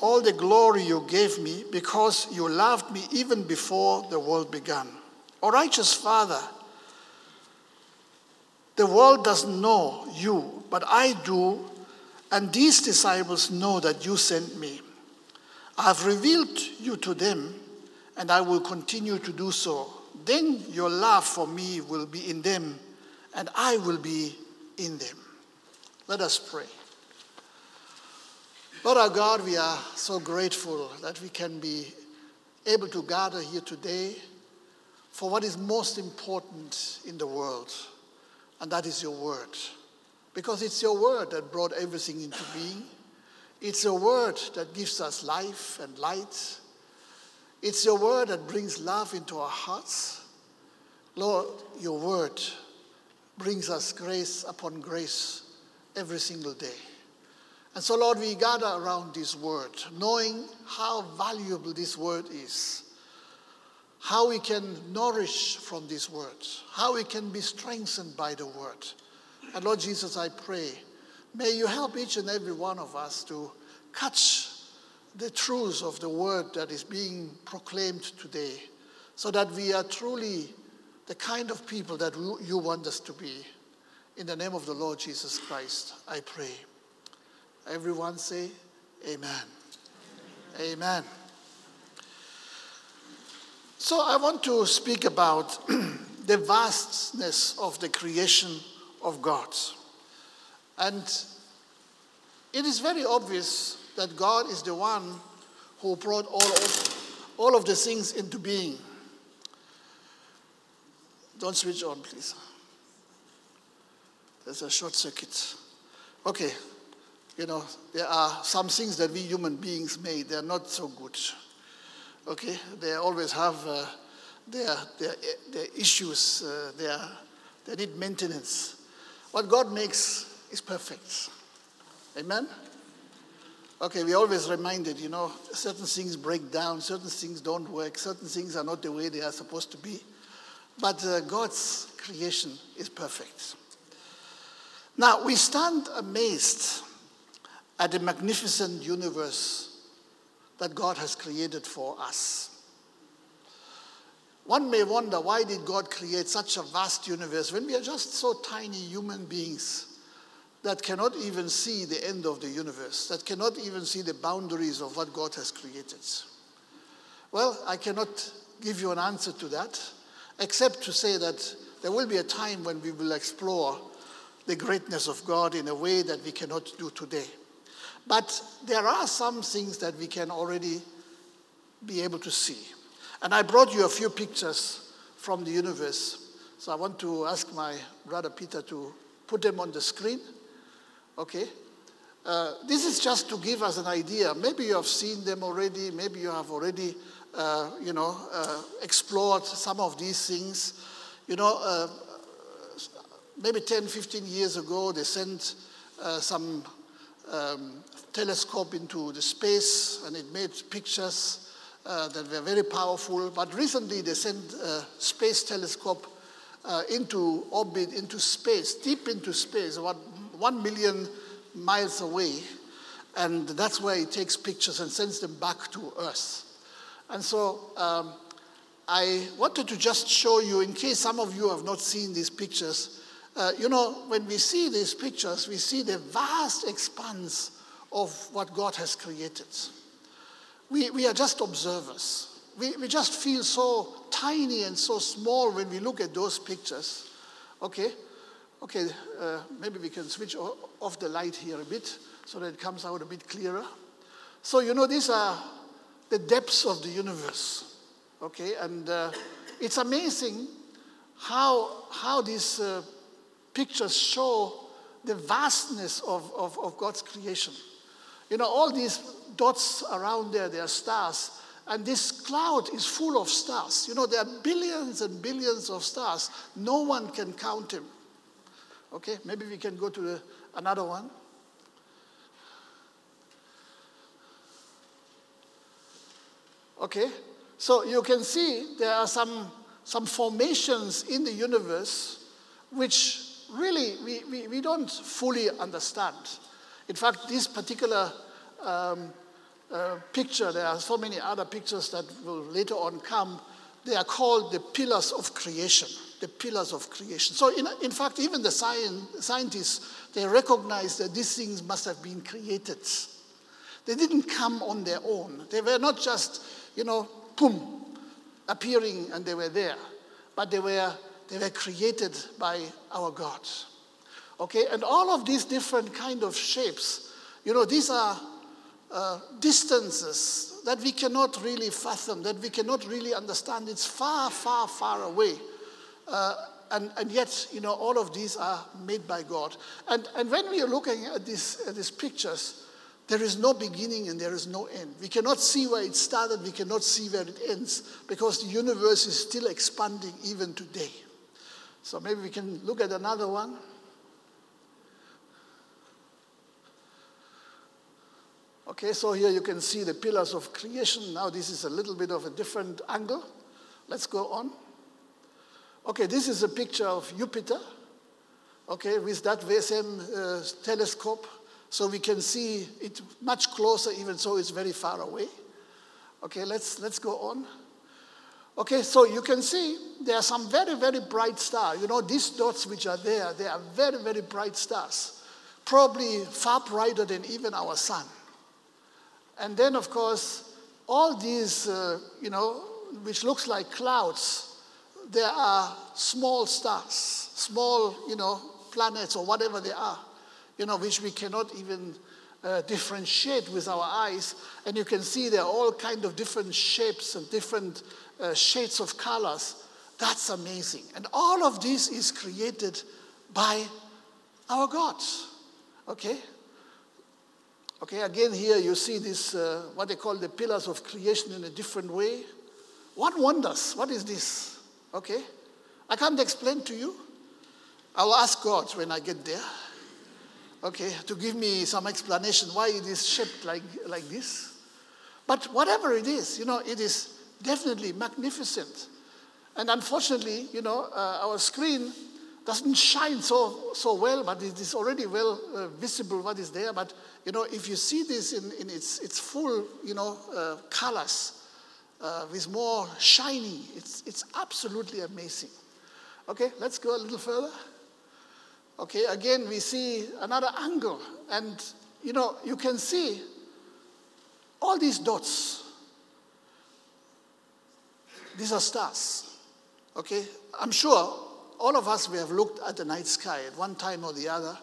all the glory you gave me because you loved me even before the world began. O righteous Father, the world doesn't know you, but I do, and these disciples know that you sent me. I have revealed you to them, and I will continue to do so. Then your love for me will be in them, and I will be in them. Let us pray. Lord our God, we are so grateful that we can be able to gather here today for what is most important in the world, and that is your word. Because it's your word that brought everything into being. It's your word that gives us life and light. It's your word that brings love into our hearts. Lord, your word brings us grace upon grace every single day. And so, Lord, we gather around this word, knowing how valuable this word is, how we can nourish from this word, how we can be strengthened by the word. And Lord Jesus, I pray, may you help each and every one of us to catch the truths of the word that is being proclaimed today, so that we are truly the kind of people that you want us to be. In the name of the Lord Jesus Christ, I pray. Everyone say, Amen. Amen. Amen. So I want to speak about the vastness of the creation of God. And it is very obvious that God is the one who brought all of, all of the things into being. Don't switch on, please. There's a short circuit. Okay, you know, there are some things that we human beings made, they're not so good. Okay? They always have uh, their, their, their issues, uh, their, they need maintenance. What God makes is perfect. Amen? Okay, we always reminded, you know, certain things break down, certain things don't work, certain things are not the way they are supposed to be. But uh, God's creation is perfect. Now, we stand amazed at the magnificent universe that God has created for us. One may wonder why did God create such a vast universe when we are just so tiny human beings that cannot even see the end of the universe, that cannot even see the boundaries of what God has created. Well, I cannot give you an answer to that, except to say that there will be a time when we will explore the greatness of God in a way that we cannot do today. But there are some things that we can already be able to see. And I brought you a few pictures from the universe. So I want to ask my brother Peter to put them on the screen. Okay? Uh, this is just to give us an idea. Maybe you have seen them already. Maybe you have already, uh, you know, uh, explored some of these things. You know, uh, maybe 10, 15 years ago, they sent uh, some um, telescope into the space and it made pictures uh, that were very powerful. But recently they sent a space telescope uh, into orbit, into space, deep into space, about one million miles away. And that's where it takes pictures and sends them back to Earth. And so um, I wanted to just show you, in case some of you have not seen these pictures, uh, you know, when we see these pictures, we see the vast expanse of what God has created. We, we are just observers. We, we just feel so tiny and so small when we look at those pictures. Okay, okay, uh, maybe we can switch off the light here a bit so that it comes out a bit clearer. So, you know, these are the depths of the universe. Okay, and uh, it's amazing how, how these uh, pictures show the vastness of, of, of God's creation. You know, all these dots around there, they are stars. And this cloud is full of stars. You know, there are billions and billions of stars. No one can count them. Okay, maybe we can go to the, another one. Okay, so you can see there are some, some formations in the universe which really we, we, we don't fully understand. In fact, this particular um, uh, picture, there are so many other pictures that will later on come. They are called the pillars of creation. The pillars of creation. So, in, in fact, even the science, scientists they recognize that these things must have been created. They didn't come on their own. They were not just, you know, boom, appearing and they were there, but they were they were created by our God. Okay, and all of these different kind of shapes, you know, these are uh, distances that we cannot really fathom, that we cannot really understand. It's far, far, far away. Uh, and, and yet, you know, all of these are made by God. And, and when we are looking at these, at these pictures, there is no beginning and there is no end. We cannot see where it started, we cannot see where it ends, because the universe is still expanding even today. So maybe we can look at another one. Okay, so here you can see the pillars of creation. Now, this is a little bit of a different angle. Let's go on. Okay, this is a picture of Jupiter, okay, with that same uh, telescope. So we can see it much closer, even though it's very far away. Okay, let's, let's go on. Okay, so you can see there are some very, very bright stars. You know, these dots which are there, they are very, very bright stars. Probably far brighter than even our sun. And then, of course, all these, uh, you know, which looks like clouds, there are small stars, small, you know, planets or whatever they are, you know, which we cannot even uh, differentiate with our eyes. And you can see there are all kind of different shapes and different uh, shades of colors. That's amazing. And all of this is created by our God. Okay? Okay, again, here you see this, uh, what they call the pillars of creation in a different way. What wonders? What is this? Okay? I can't explain to you. I'll ask God when I get there, okay, to give me some explanation why it is shaped like, like this. But whatever it is, you know, it is definitely magnificent. And unfortunately, you know, uh, our screen doesn't shine so, so well, but it is already well uh, visible what is there. But, you know, if you see this in, in its, its full, you know, uh, colors, uh, with more shiny. It's, it's absolutely amazing. Okay, let's go a little further. Okay, again, we see another angle. And, you know, you can see all these dots. These are stars. Okay, I'm sure all of us, we have looked at the night sky at one time or the other.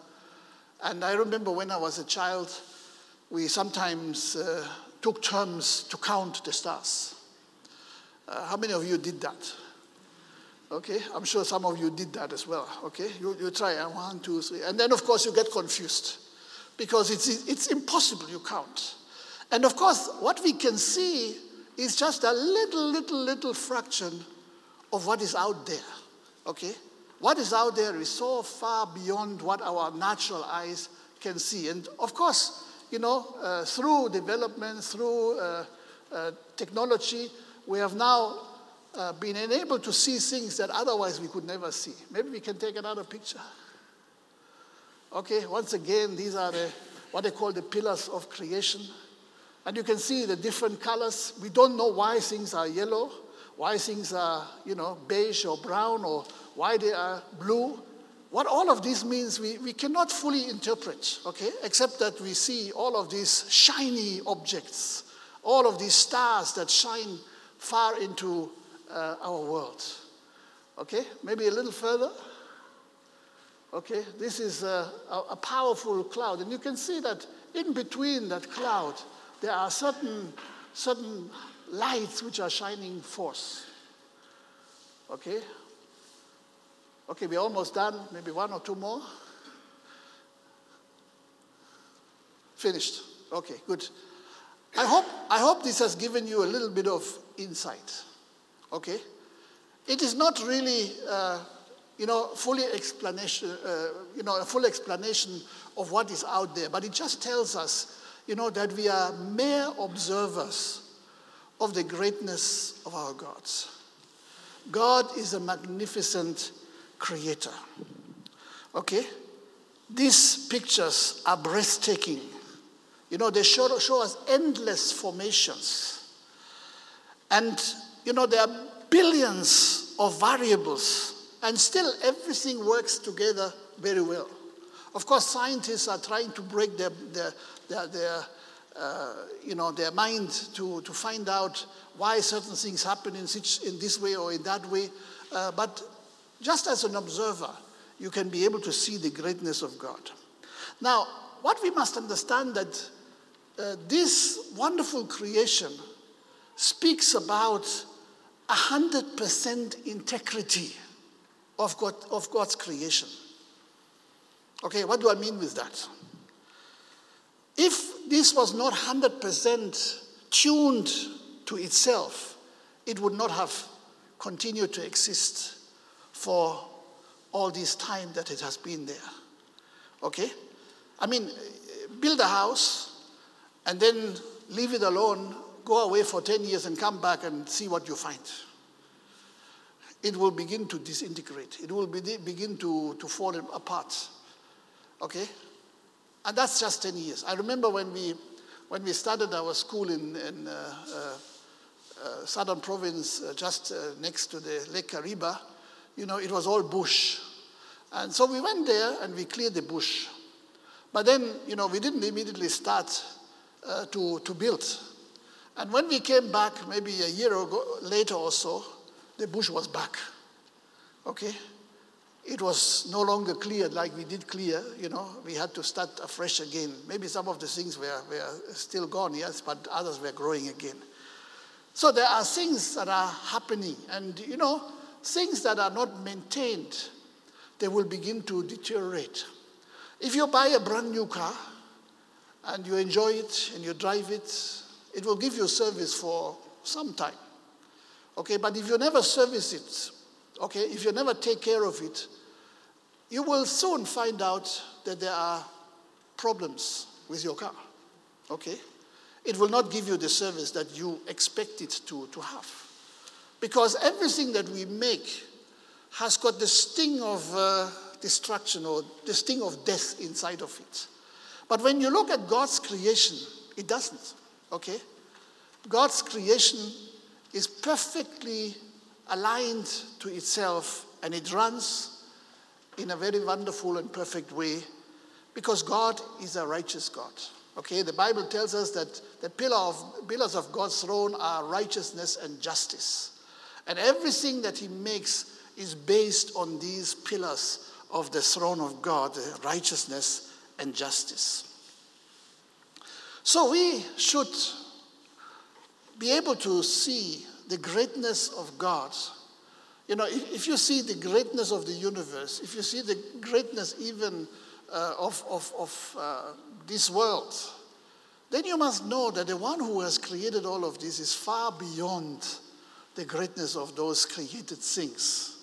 And I remember when I was a child, we sometimes uh, took turns to count the stars. Uh, how many of you did that? Okay, I'm sure some of you did that as well. Okay, you, you try uh, one, two, three. And then, of course, you get confused because it's, it's impossible you count. And of course, what we can see is just a little, little, little fraction of what is out there. Okay? What is out there is so far beyond what our natural eyes can see. And of course, you know, uh, through development, through uh, uh, technology, we have now uh, been enabled to see things that otherwise we could never see. Maybe we can take another picture. Okay, once again, these are the, what they call the pillars of creation. And you can see the different colors. We don't know why things are yellow, why things are, you know, beige or brown, or why they are blue. What all of this means, we, we cannot fully interpret, okay, except that we see all of these shiny objects, all of these stars that shine far into uh, our world. Okay, maybe a little further. Okay, this is a, a, powerful cloud, and you can see that in between that cloud, there are certain, certain lights which are shining forth. Okay? Okay, we're almost done. Maybe one or two more. Finished. Okay, good. I hope, I hope this has given you a little bit of insight. Okay? It is not really, uh, you know, fully explanation, uh, you know, a full explanation of what is out there, but it just tells us, you know, that we are mere observers of the greatness of our gods. God is a magnificent creator. Okay? These pictures are breathtaking. You know, they show, show us endless formations. And, you know, there are billions of variables, and still everything works together very well. Of course, scientists are trying to break their, their, their, their uh, you know, their mind to, to find out why certain things happen in, such, in this way or in that way. Uh, but just as an observer, you can be able to see the greatness of God. Now, what we must understand that uh, this wonderful creation speaks about 100% integrity of, God, of God's creation. Okay, what do I mean with that? If this was not 100% tuned to itself, it would not have continued to exist for all this time that it has been there. Okay? I mean, build a house and then leave it alone, go away for 10 years and come back and see what you find. It will begin to disintegrate, it will be, begin to, to fall apart. Okay? And that's just 10 years. I remember when we, when we started our school in, in uh, uh, uh, southern province, uh, just uh, next to the Lake Kariba, you know, it was all bush. And so we went there and we cleared the bush. But then, you know, we didn't immediately start uh, to, to build. And when we came back, maybe a year ago, later or so, the bush was back. Okay? It was no longer cleared like we did clear, you know, we had to start afresh again. Maybe some of the things were, were still gone, yes, but others were growing again. So there are things that are happening, and you know, things that are not maintained, they will begin to deteriorate. If you buy a brand new car and you enjoy it and you drive it, it will give you service for some time. Okay, but if you never service it, okay, if you never take care of it, you will soon find out that there are problems with your car. Okay? It will not give you the service that you expect it to, to have. Because everything that we make has got the sting of uh, destruction or the sting of death inside of it. But when you look at God's creation, it doesn't. Okay? God's creation is perfectly aligned to itself and it runs in a very wonderful and perfect way because God is a righteous God. Okay, the Bible tells us that the pillar of, pillars of God's throne are righteousness and justice. And everything that He makes is based on these pillars of the throne of God righteousness and justice. So we should be able to see the greatness of God you know, if, if, you see the greatness of the universe, if you see the greatness even uh, of, of, of uh, this world, then you must know that the one who has created all of this is far beyond the greatness of those created things.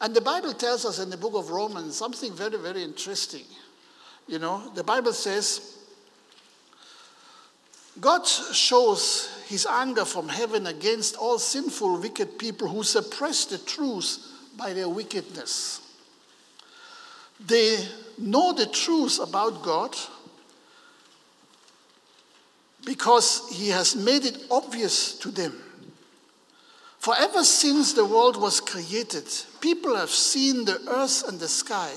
And the Bible tells us in the book of Romans something very, very interesting. You know, the Bible says, God shows his anger from heaven against all sinful, wicked people who suppress the truth by their wickedness. They know the truth about God because he has made it obvious to them. For ever since the world was created, people have seen the earth and the sky.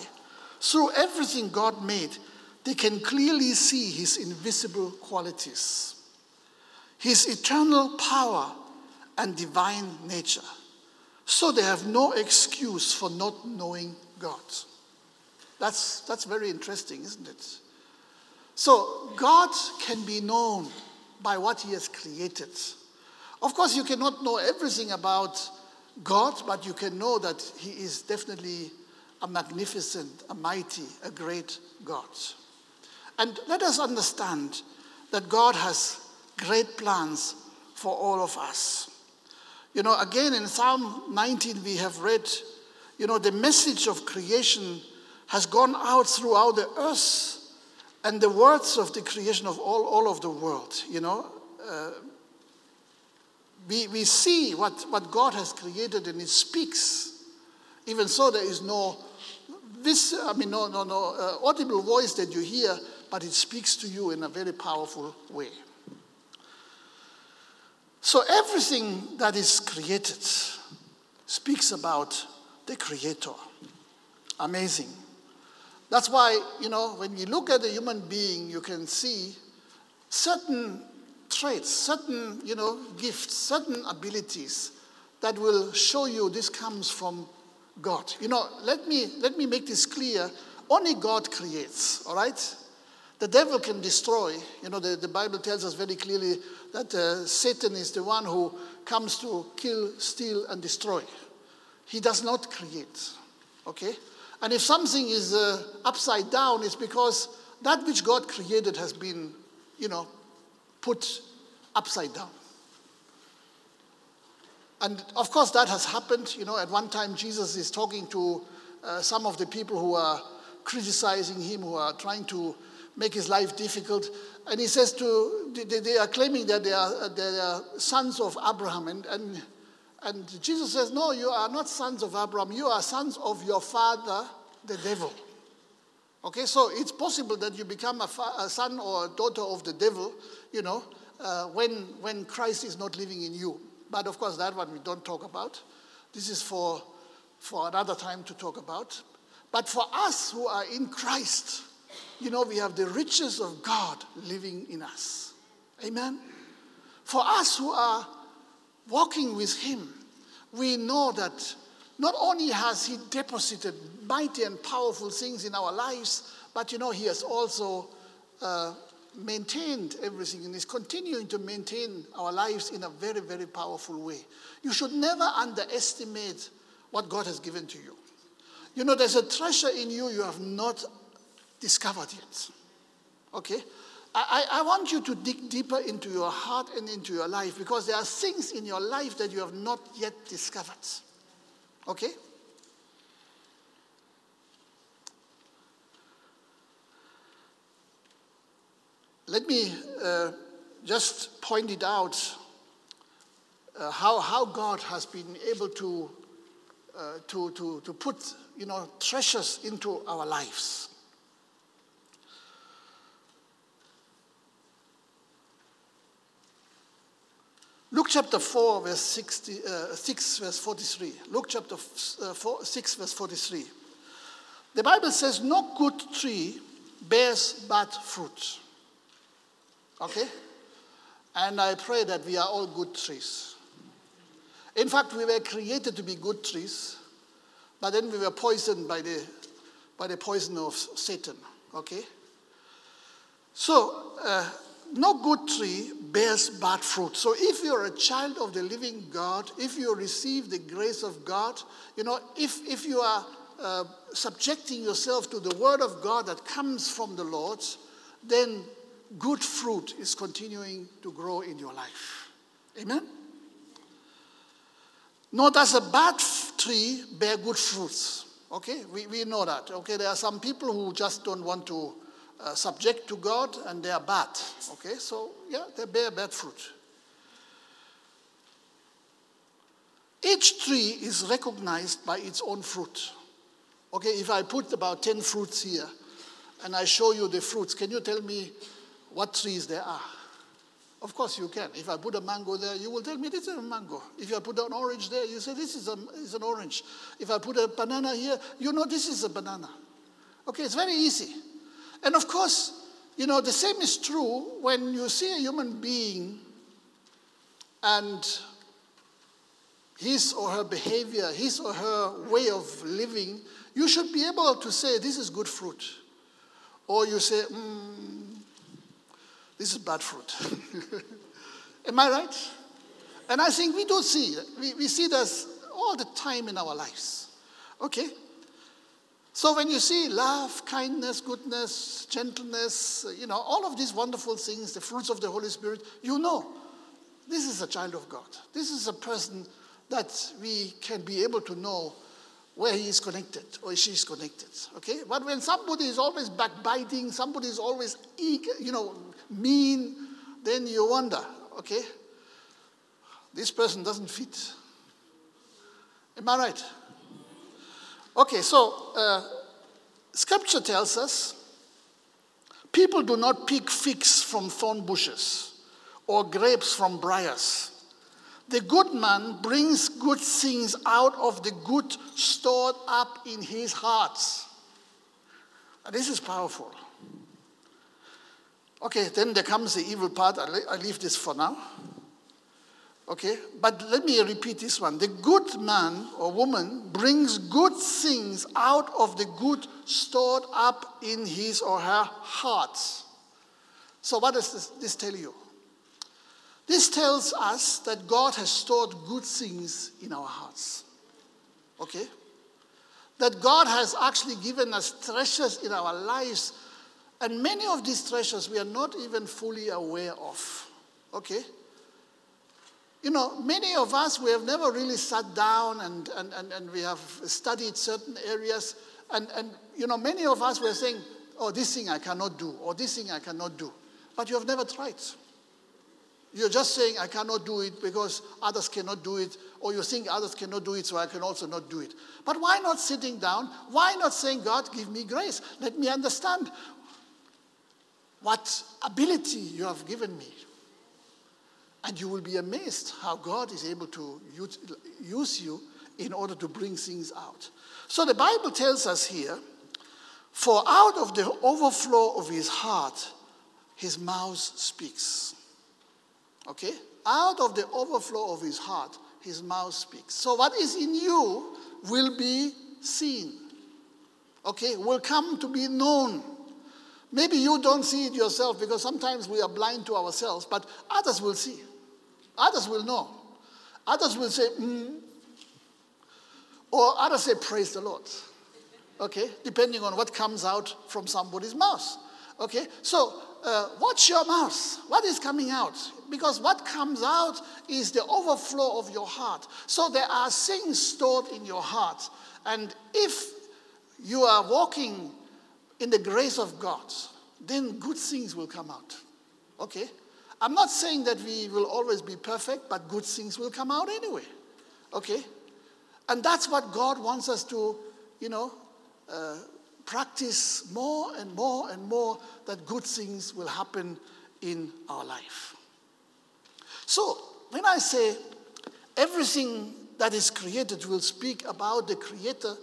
Through everything God made, they can clearly see his invisible qualities his eternal power and divine nature. So they have no excuse for not knowing God. That's, that's very interesting, isn't it? So God can be known by what he has created. Of course, you cannot know everything about God, but you can know that he is definitely a magnificent, a mighty, a great God. And let us understand that God has great plans for all of us. You know, again in Psalm 19, we have read, you know, the message of creation has gone out throughout the earth and the words of the creation of all, all of the world, you know. Uh, we, we see what, what God has created and it speaks. Even so, there is no this, I mean, no, no, no uh, audible voice that you hear, but it speaks to you in a very powerful way. So everything that is created speaks about the Creator. Amazing. That's why, you know, when you look at a human being, you can see certain traits, certain, you know, gifts, certain abilities that will show you this comes from God. You know, let me let me make this clear. Only God creates, all right? The devil can destroy. You know, the, the Bible tells us very clearly that uh, Satan is the one who comes to kill, steal, and destroy. He does not create. Okay? And if something is uh, upside down, it's because that which God created has been, you know, put upside down. And of course, that has happened. You know, at one time, Jesus is talking to uh, some of the people who are criticizing him, who are trying to make his life difficult. And he says to, they, are claiming that they are, they are sons of Abraham. And, and, and Jesus says, No, you are not sons of Abraham. You are sons of your father, the devil. Okay, so it's possible that you become a, fa- a son or a daughter of the devil, you know, uh, when, when Christ is not living in you. But of course, that one we don't talk about. This is for, for another time to talk about. But for us who are in Christ, you know, we have the riches of God living in us. Amen? For us who are walking with Him, we know that not only has He deposited mighty and powerful things in our lives, but you know, He has also uh, maintained everything and is continuing to maintain our lives in a very, very powerful way. You should never underestimate what God has given to you. You know, there's a treasure in you you have not discovered yet. Okay? I, I want you to dig deeper into your heart and into your life because there are things in your life that you have not yet discovered. Okay? Let me uh, just point it out uh, how, how God has been able to, uh, to, to, to put you know, treasures into our lives. Luke chapter 4, verse 60, uh, 6, verse 43. Luke chapter uh, 4, 6, verse 43. The Bible says, No good tree bears bad fruit. Okay? And I pray that we are all good trees. In fact, we were created to be good trees, but then we were poisoned by the, by the poison of Satan. Okay? So, uh, no good tree bears bad fruit. So, if you're a child of the living God, if you receive the grace of God, you know, if, if you are uh, subjecting yourself to the word of God that comes from the Lord, then good fruit is continuing to grow in your life. Amen? Not as a bad tree bear good fruits. Okay, we, we know that. Okay, there are some people who just don't want to uh, subject to God and they are bad. Okay, so yeah, they bear bad fruit. Each tree is recognized by its own fruit. Okay, if I put about 10 fruits here and I show you the fruits, can you tell me what trees there are. Of course, you can. If I put a mango there, you will tell me this is a mango. If I put an orange there, you say this is, a, is an orange. If I put a banana here, you know this is a banana. Okay, it's very easy. And of course, you know, the same is true when you see a human being and his or her behavior, his or her way of living, you should be able to say, This is good fruit. Or you say, mm, this is bad fruit. Am I right? And I think we do see, we, we see this all the time in our lives. Okay? So when you see love, kindness, goodness, gentleness, you know, all of these wonderful things, the fruits of the Holy Spirit, you know, this is a child of God. This is a person that we can be able to know where he is connected or she is connected. Okay? But when somebody is always backbiting, somebody is always eager, you know, mean, then you wonder, okay, this person doesn't fit. Am I right? Okay, so uh, scripture tells us People do not pick figs from thorn bushes or grapes from briars. The good man brings good things out of the good stored up in his hearts. this is powerful. Okay, then there comes the evil part. I leave this for now. Okay, but let me repeat this one. The good man or woman brings good things out of the good stored up in his or her heart. So, what does this, this tell you? This tells us that God has stored good things in our hearts. Okay? That God has actually given us treasures in our lives, and many of these treasures we are not even fully aware of. Okay? You know, many of us, we have never really sat down and, and, and, and we have studied certain areas. And, and, you know, many of us were saying, oh, this thing I cannot do, or this thing I cannot do. But you have never tried. You're just saying, I cannot do it because others cannot do it, or you think others cannot do it, so I can also not do it. But why not sitting down? Why not saying, God, give me grace? Let me understand what ability you have given me. And you will be amazed how God is able to use you in order to bring things out. So the Bible tells us here for out of the overflow of his heart, his mouth speaks. Okay? Out of the overflow of his heart, his mouth speaks. So what is in you will be seen. Okay? Will come to be known. Maybe you don't see it yourself because sometimes we are blind to ourselves, but others will see. Others will know. Others will say, mm. Or others say, Praise the Lord. Okay? Depending on what comes out from somebody's mouth. Okay? So, uh, watch your mouth. What is coming out? Because what comes out is the overflow of your heart. So, there are things stored in your heart. And if you are walking in the grace of God, then good things will come out. Okay? I'm not saying that we will always be perfect, but good things will come out anyway. Okay? And that's what God wants us to, you know, uh, practice more and more and more that good things will happen in our life. So, when I say everything that is created will speak about the Creator,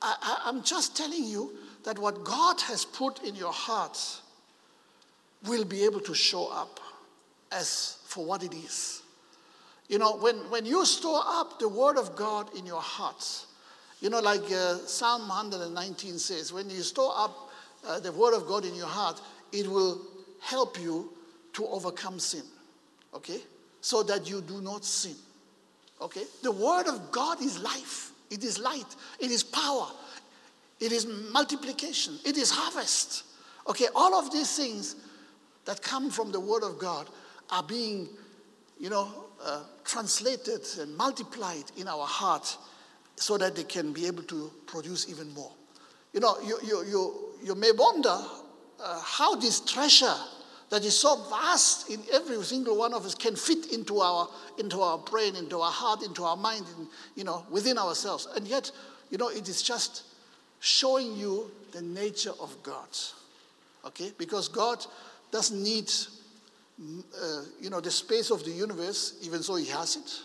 I, am just telling you that what God has put in your heart will be able to show up as for what it is. You know, when, when you store up the Word of God in your hearts, you know, like uh, Psalm 119 says, when you store up uh, the Word of God in your heart, it will help you to overcome sin. Okay? So that you do not sin. Okay? The Word of God is life, it is light, it is power, it is multiplication, it is harvest. Okay? All of these things that come from the Word of God are being, you know, uh, translated and multiplied in our heart so that they can be able to produce even more. You know, you, you, you, you may wonder uh, how this treasure that is so vast in every single one of us can fit into our, into our brain, into our heart, into our mind, in, you know, within ourselves. And yet, you know, it is just showing you the nature of God. Okay? Because God doesn't need uh, you know, the space of the universe, even though he has it.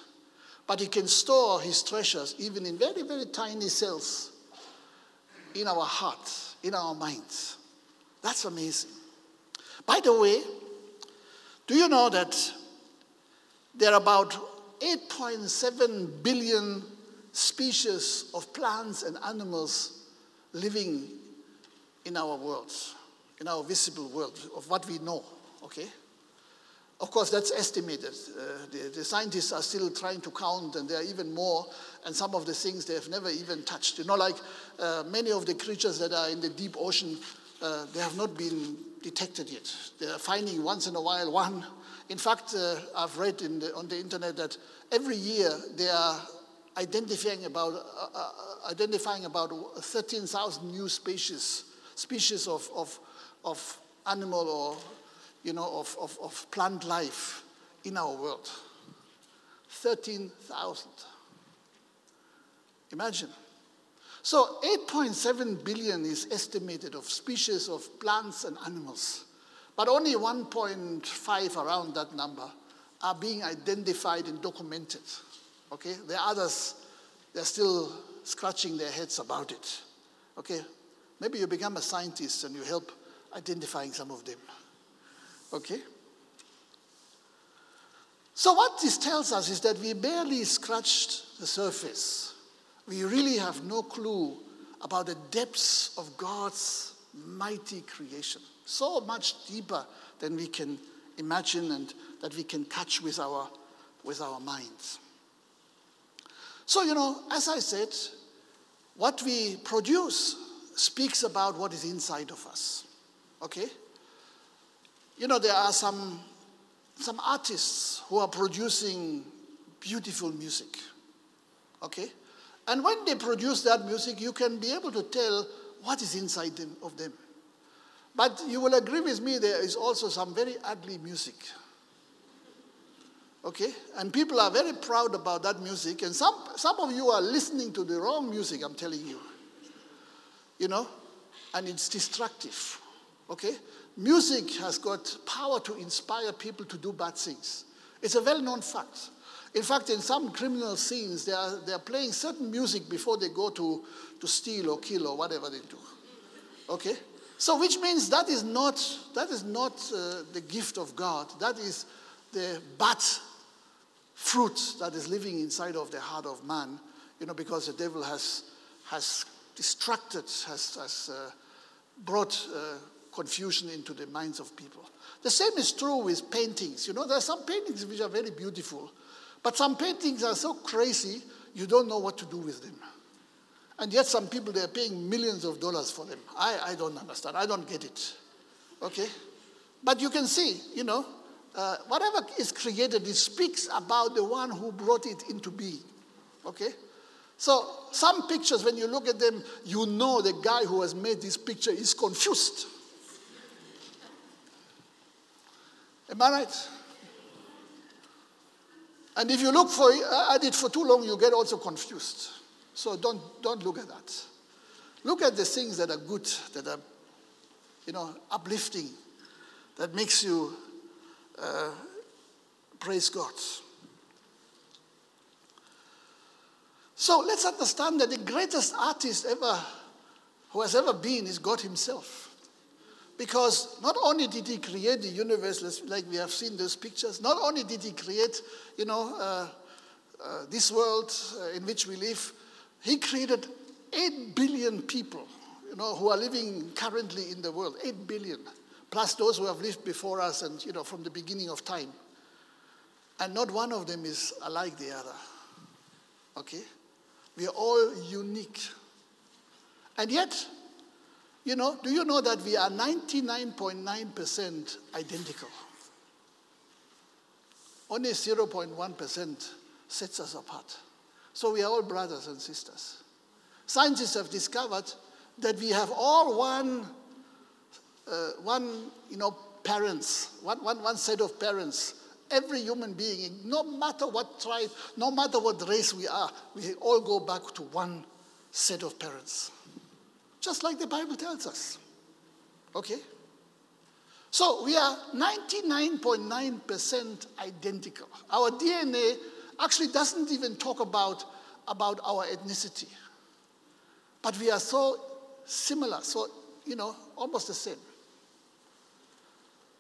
But he can store his treasures even in very, very tiny cells in our hearts, in our minds. That's amazing. By the way, do you know that there are about 8.7 billion species of plants and animals living in our world, in our visible world, of what we know, okay? Of course, that's estimated. Uh, the, the, scientists are still trying to count, and there are even more. And some of the things they have never even touched. You know, like uh, many of the creatures that are in the deep ocean, uh, they have not been detected yet. They are finding once in a while one. In fact, uh, I've read the, on the internet that every year they are identifying about uh, uh, identifying about 13,000 new species species of, of, of animal or you know, of, of, of plant life in our world. 13,000. Imagine. So 8.7 billion is estimated of species of plants and animals. But only 1.5 around that number are being identified and documented. Okay? The others, they're still scratching their heads about it. Okay? Maybe you become a scientist and you help identifying some of them. Okay? So, what this tells us is that we barely scratched the surface. We really have no clue about the depths of God's mighty creation. So much deeper than we can imagine and that we can catch with our, with our minds. So, you know, as I said, what we produce speaks about what is inside of us. Okay? You know, there are some, some artists who are producing beautiful music. Okay? And when they produce that music, you can be able to tell what is inside them, of them. But you will agree with me, there is also some very ugly music. Okay? And people are very proud about that music. And some, some of you are listening to the wrong music, I'm telling you. You know? And it's destructive. Okay? Music has got power to inspire people to do bad things. It's a well known fact. In fact, in some criminal scenes, they are, they are playing certain music before they go to, to steal or kill or whatever they do. Okay? So, which means that is not, that is not uh, the gift of God. That is the bad fruit that is living inside of the heart of man, you know, because the devil has, has distracted, has, has uh, brought uh, confusion into the minds of people. The same is true with paintings. You know, there are some paintings which are very beautiful, but some paintings are so crazy, you don't know what to do with them. And yet, some people, they're paying millions of dollars for them. I, I don't understand. I don't get it. Okay? But you can see, you know, uh, whatever is created, it speaks about the one who brought it into being. Okay? So, some pictures, when you look at them, you know the guy who has made this picture is confused. Am I right? And if you look for at it for too long, you get also confused. So don't, don't look at that. Look at the things that are good, that are, you know, uplifting, that makes you uh, praise God. So let's understand that the greatest artist ever who has ever been is God Himself. Because not only did He create the universe, like we have seen those pictures, not only did He create, you know, uh, uh, this world uh, in which we live, He created 8 billion people, you know, who are living currently in the world. 8 billion plus those who have lived before us and, you know, from the beginning of time. And not one of them is alike the other. Okay? We are all unique. And yet, you know, do you know that we are 99.9% identical? Only 0.1% sets us apart. So we are all brothers and sisters. Scientists have discovered that we have all one uh, one, you know, parents, one, one, one set of parents. Every human being, no matter what tribe, no matter what race we are, we all go back to one set of parents. Just like the Bible tells us. Okay? So we are 99.9% identical. Our DNA actually doesn't even talk about, about our ethnicity. But we are so similar, so, you know, almost the same.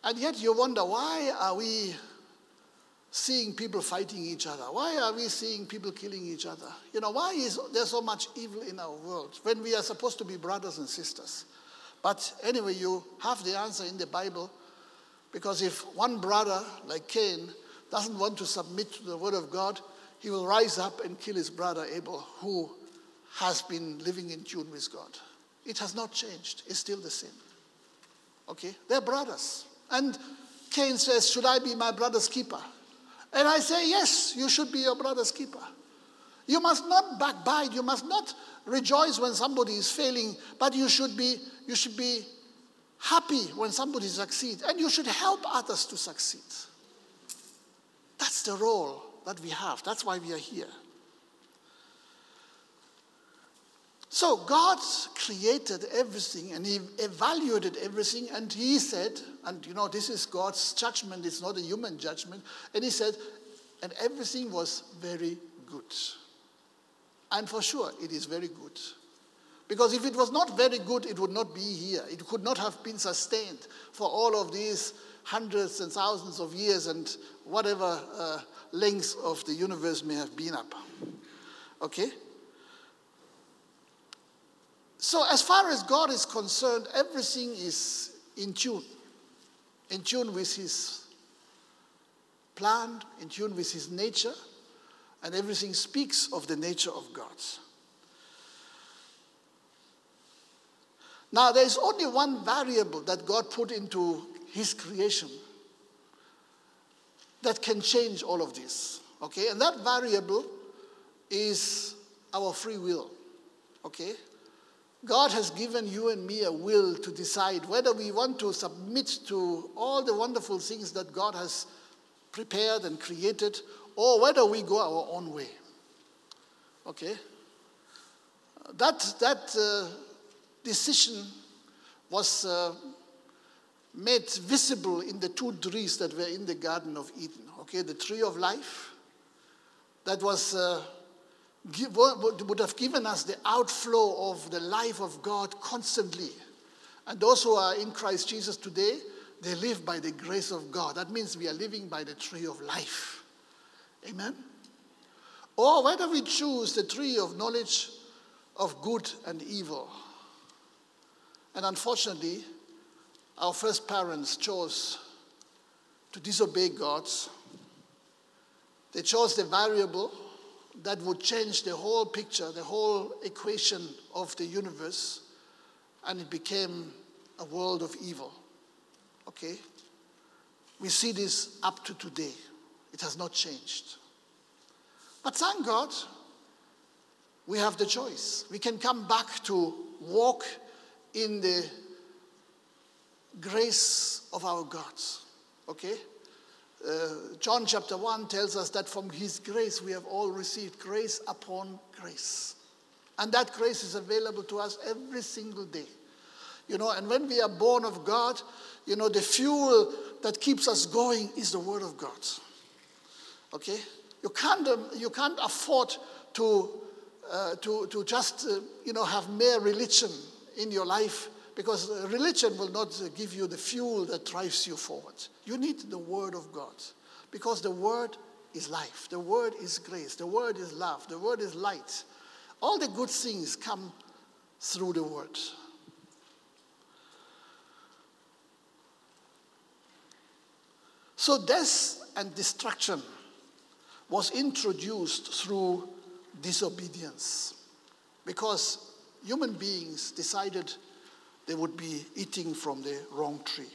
And yet you wonder why are we seeing people fighting each other? Why are we seeing people killing each other? You know, why is there so much evil in our world when we are supposed to be brothers and sisters? But anyway, you have the answer in the Bible because if one brother, like Cain, doesn't want to submit to the word of God, he will rise up and kill his brother Abel, who has been living in tune with God. It has not changed, it's still the same. Okay? They're brothers. And Cain says, Should I be my brother's keeper? And I say, Yes, you should be your brother's keeper. You must not backbite, you must not rejoice when somebody is failing, but you should be, you should be happy when somebody succeeds, and you should help others to succeed. That's the role that we have. That's why we are here. So God created everything and He evaluated everything, and He said, and you know, this is God's judgment, it's not a human judgment. And He said, and everything was very good. And for sure, it is very good. Because if it was not very good, it would not be here. It could not have been sustained for all of these hundreds and thousands of years and whatever uh, length of the universe may have been up. Okay? So, as far as God is concerned, everything is in tune, in tune with His plan, in tune with His nature, and everything speaks of the nature of God. Now, there is only one variable that God put into His creation that can change all of this. Okay? And that variable is our free will. Okay? God has given you and me a will to decide whether we want to submit to all the wonderful things that God has prepared and created or whether we go our own way. Okay? That, that uh, decision was uh, made visible in the two trees that were in the Garden of Eden. Okay, the tree of life that was uh, would have given us the outflow of the life of God constantly. And those who are in Christ Jesus today, they live by the grace of God. That means we are living by the tree of life. Amen. Or whether we choose the tree of knowledge of good and evil. And unfortunately, our first parents chose to disobey God. They chose the variable that would change the whole picture, the whole equation of the universe, and it became a world of evil. Okay? We see this up to today. It has not changed. But thank God, we have the choice. We can come back to walk in the grace of our God. Okay? Uh, John chapter 1 tells us that from his grace we have all received grace upon grace. And that grace is available to us every single day. You know, and when we are born of God, you know, the fuel that keeps us going is the Word of God. Okay? You can't, um, you can't afford to, uh, to, to just, uh, you know, have mere religion in your life because religion will not give you the fuel that drives you forward. You need the Word of God because the Word is life, the Word is grace, the Word is love, the Word is light. All the good things come through the Word. So, death and destruction was introduced through disobedience because human beings decided they would be eating from the wrong tree.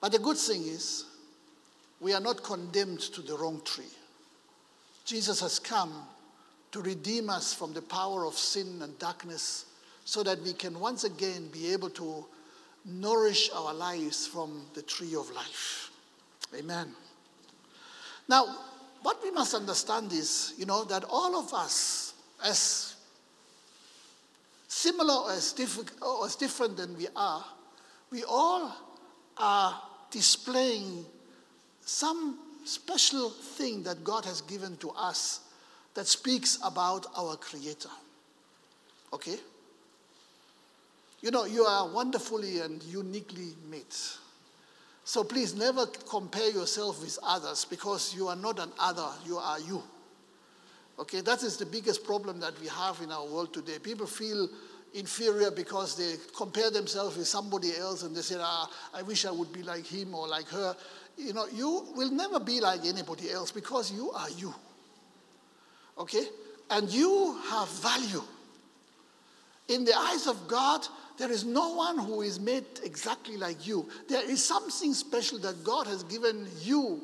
But the good thing is, we are not condemned to the wrong tree. Jesus has come to redeem us from the power of sin and darkness so that we can once again be able to nourish our lives from the tree of life. Amen. Now, what we must understand is, you know, that all of us, as similar or as, or as different than we are, we all are displaying some special thing that God has given to us that speaks about our Creator. Okay? You know, you are wonderfully and uniquely made. So please never compare yourself with others because you are not an other, you are you. Okay, that is the biggest problem that we have in our world today. People feel inferior because they compare themselves with somebody else and they say, ah, I wish I would be like him or like her. You know, you will never be like anybody else because you are you. Okay? And you have value. In the eyes of God, there is no one who is made exactly like you. There is something special that God has given you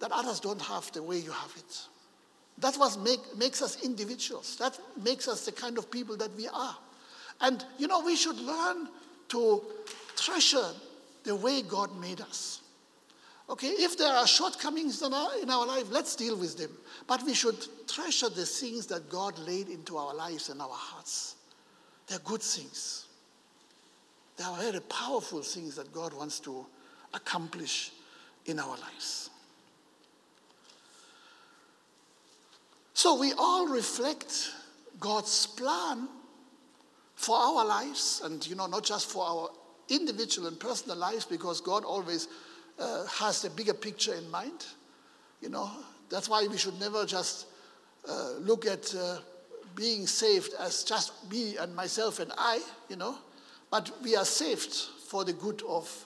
that others don't have the way you have it. That's what make, makes us individuals. That makes us the kind of people that we are. And, you know, we should learn to treasure the way God made us. Okay, if there are shortcomings in our, in our life, let's deal with them. But we should treasure the things that God laid into our lives and our hearts. They're good things. They are very powerful things that God wants to accomplish in our lives. So we all reflect God's plan for our lives, and you know, not just for our individual and personal lives, because God always uh, has the bigger picture in mind. You know, that's why we should never just uh, look at uh, being saved as just me and myself and I, you know, but we are saved for the good of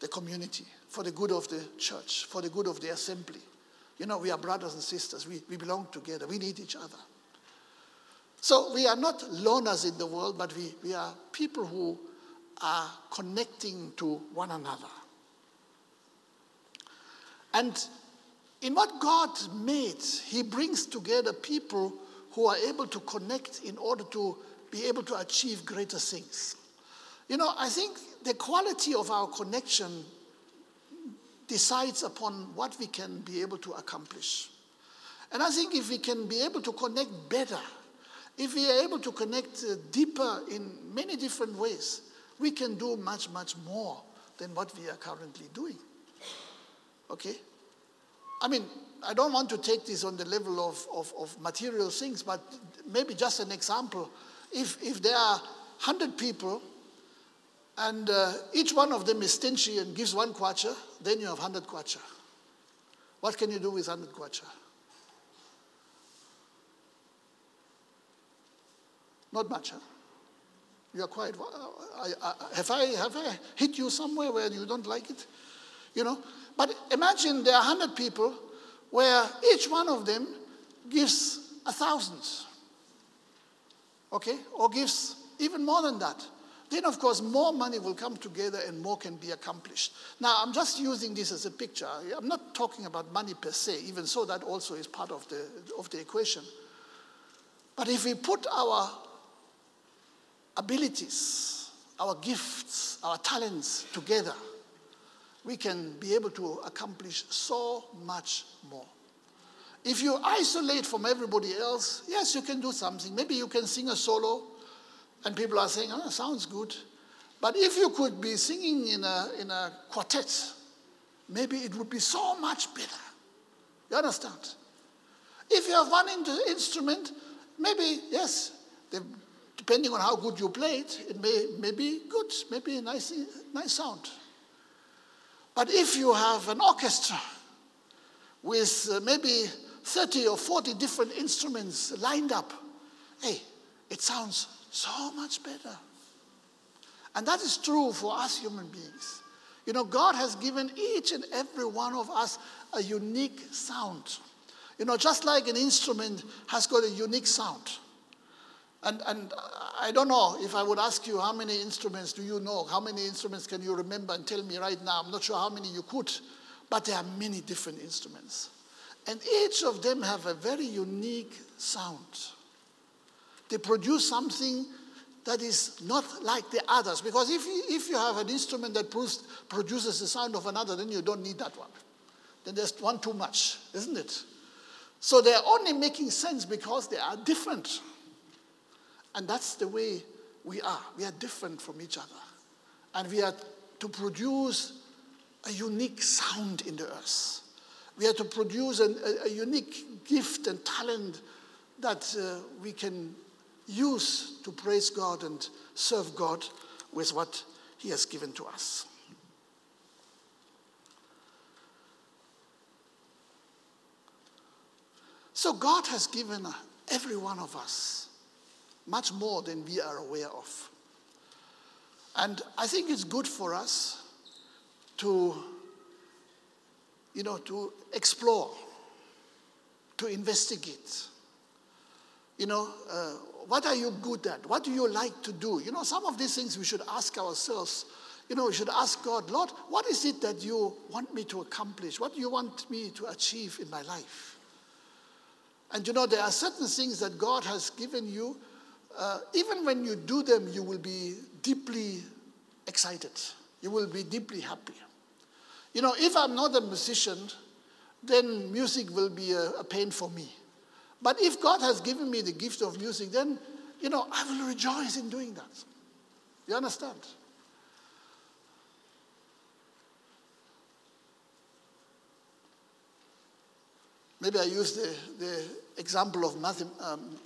the community, for the good of the church, for the good of the assembly. You know, we are brothers and sisters. We, we belong together. We need each other. So we are not loners in the world, but we, we are people who are connecting to one another. And in what God made, He brings together people who are able to connect in order to be able to achieve greater things. You know, I think the quality of our connection decides upon what we can be able to accomplish. And I think if we can be able to connect better, if we are able to connect uh, deeper in many different ways, we can do much, much more than what we are currently doing. Okay? I mean, I don't want to take this on the level of, of, of material things, but maybe just an example. If, if there are 100 people and uh, each one of them is stingy and gives one kwacha, then you have 100 kwacha. What can you do with 100 kwacha? Not much, huh? You are quiet. I, have, I, have I hit you somewhere where you don't like it? You know? But imagine there are 100 people where each one of them gives a thousand. Okay? Or gives even more than that. Then, of course, more money will come together and more can be accomplished. Now, I'm just using this as a picture. I'm not talking about money per se, even so, that also is part of the, of the equation. But if we put our abilities, our gifts, our talents together, we can be able to accomplish so much more. If you isolate from everybody else, yes, you can do something. Maybe you can sing a solo, and people are saying, oh, sounds good. But if you could be singing in a, in a quartet, maybe it would be so much better. You understand? If you have one instrument, maybe, yes, depending on how good you play it, it may, may be good, maybe a nice, nice sound. But if you have an orchestra with uh, maybe 30 or 40 different instruments lined up, hey, it sounds so much better. And that is true for us human beings. You know, God has given each and every one of us a unique sound. You know, just like an instrument has got a unique sound. And, and I don't know if I would ask you how many instruments do you know? How many instruments can you remember and tell me right now? I'm not sure how many you could, but there are many different instruments. And each of them have a very unique sound. They produce something that is not like the others. Because if you, if you have an instrument that produces the sound of another, then you don't need that one. Then there's one too much, isn't it? So they're only making sense because they are different. And that's the way we are. We are different from each other. And we are to produce a unique sound in the earth. We are to produce an, a, a, unique gift and talent that uh, we can use to praise God and serve God with what He has given to us. So, God has given every one of us much more than we are aware of. And I think it's good for us to, you know, to explore, to investigate. You know, uh, what are you good at? What do you like to do? You know, some of these things we should ask ourselves. You know, we should ask God, Lord, what is it that you want me to accomplish? What do you want me to achieve in my life? And you know, there are certain things that God has given you uh, even when you do them, you will be deeply excited. You will be deeply happy. You know, if I'm not a musician, then music will be a, a pain for me. But if God has given me the gift of music, then, you know, I will rejoice in doing that. You understand? Maybe I use the, the example of, math, um,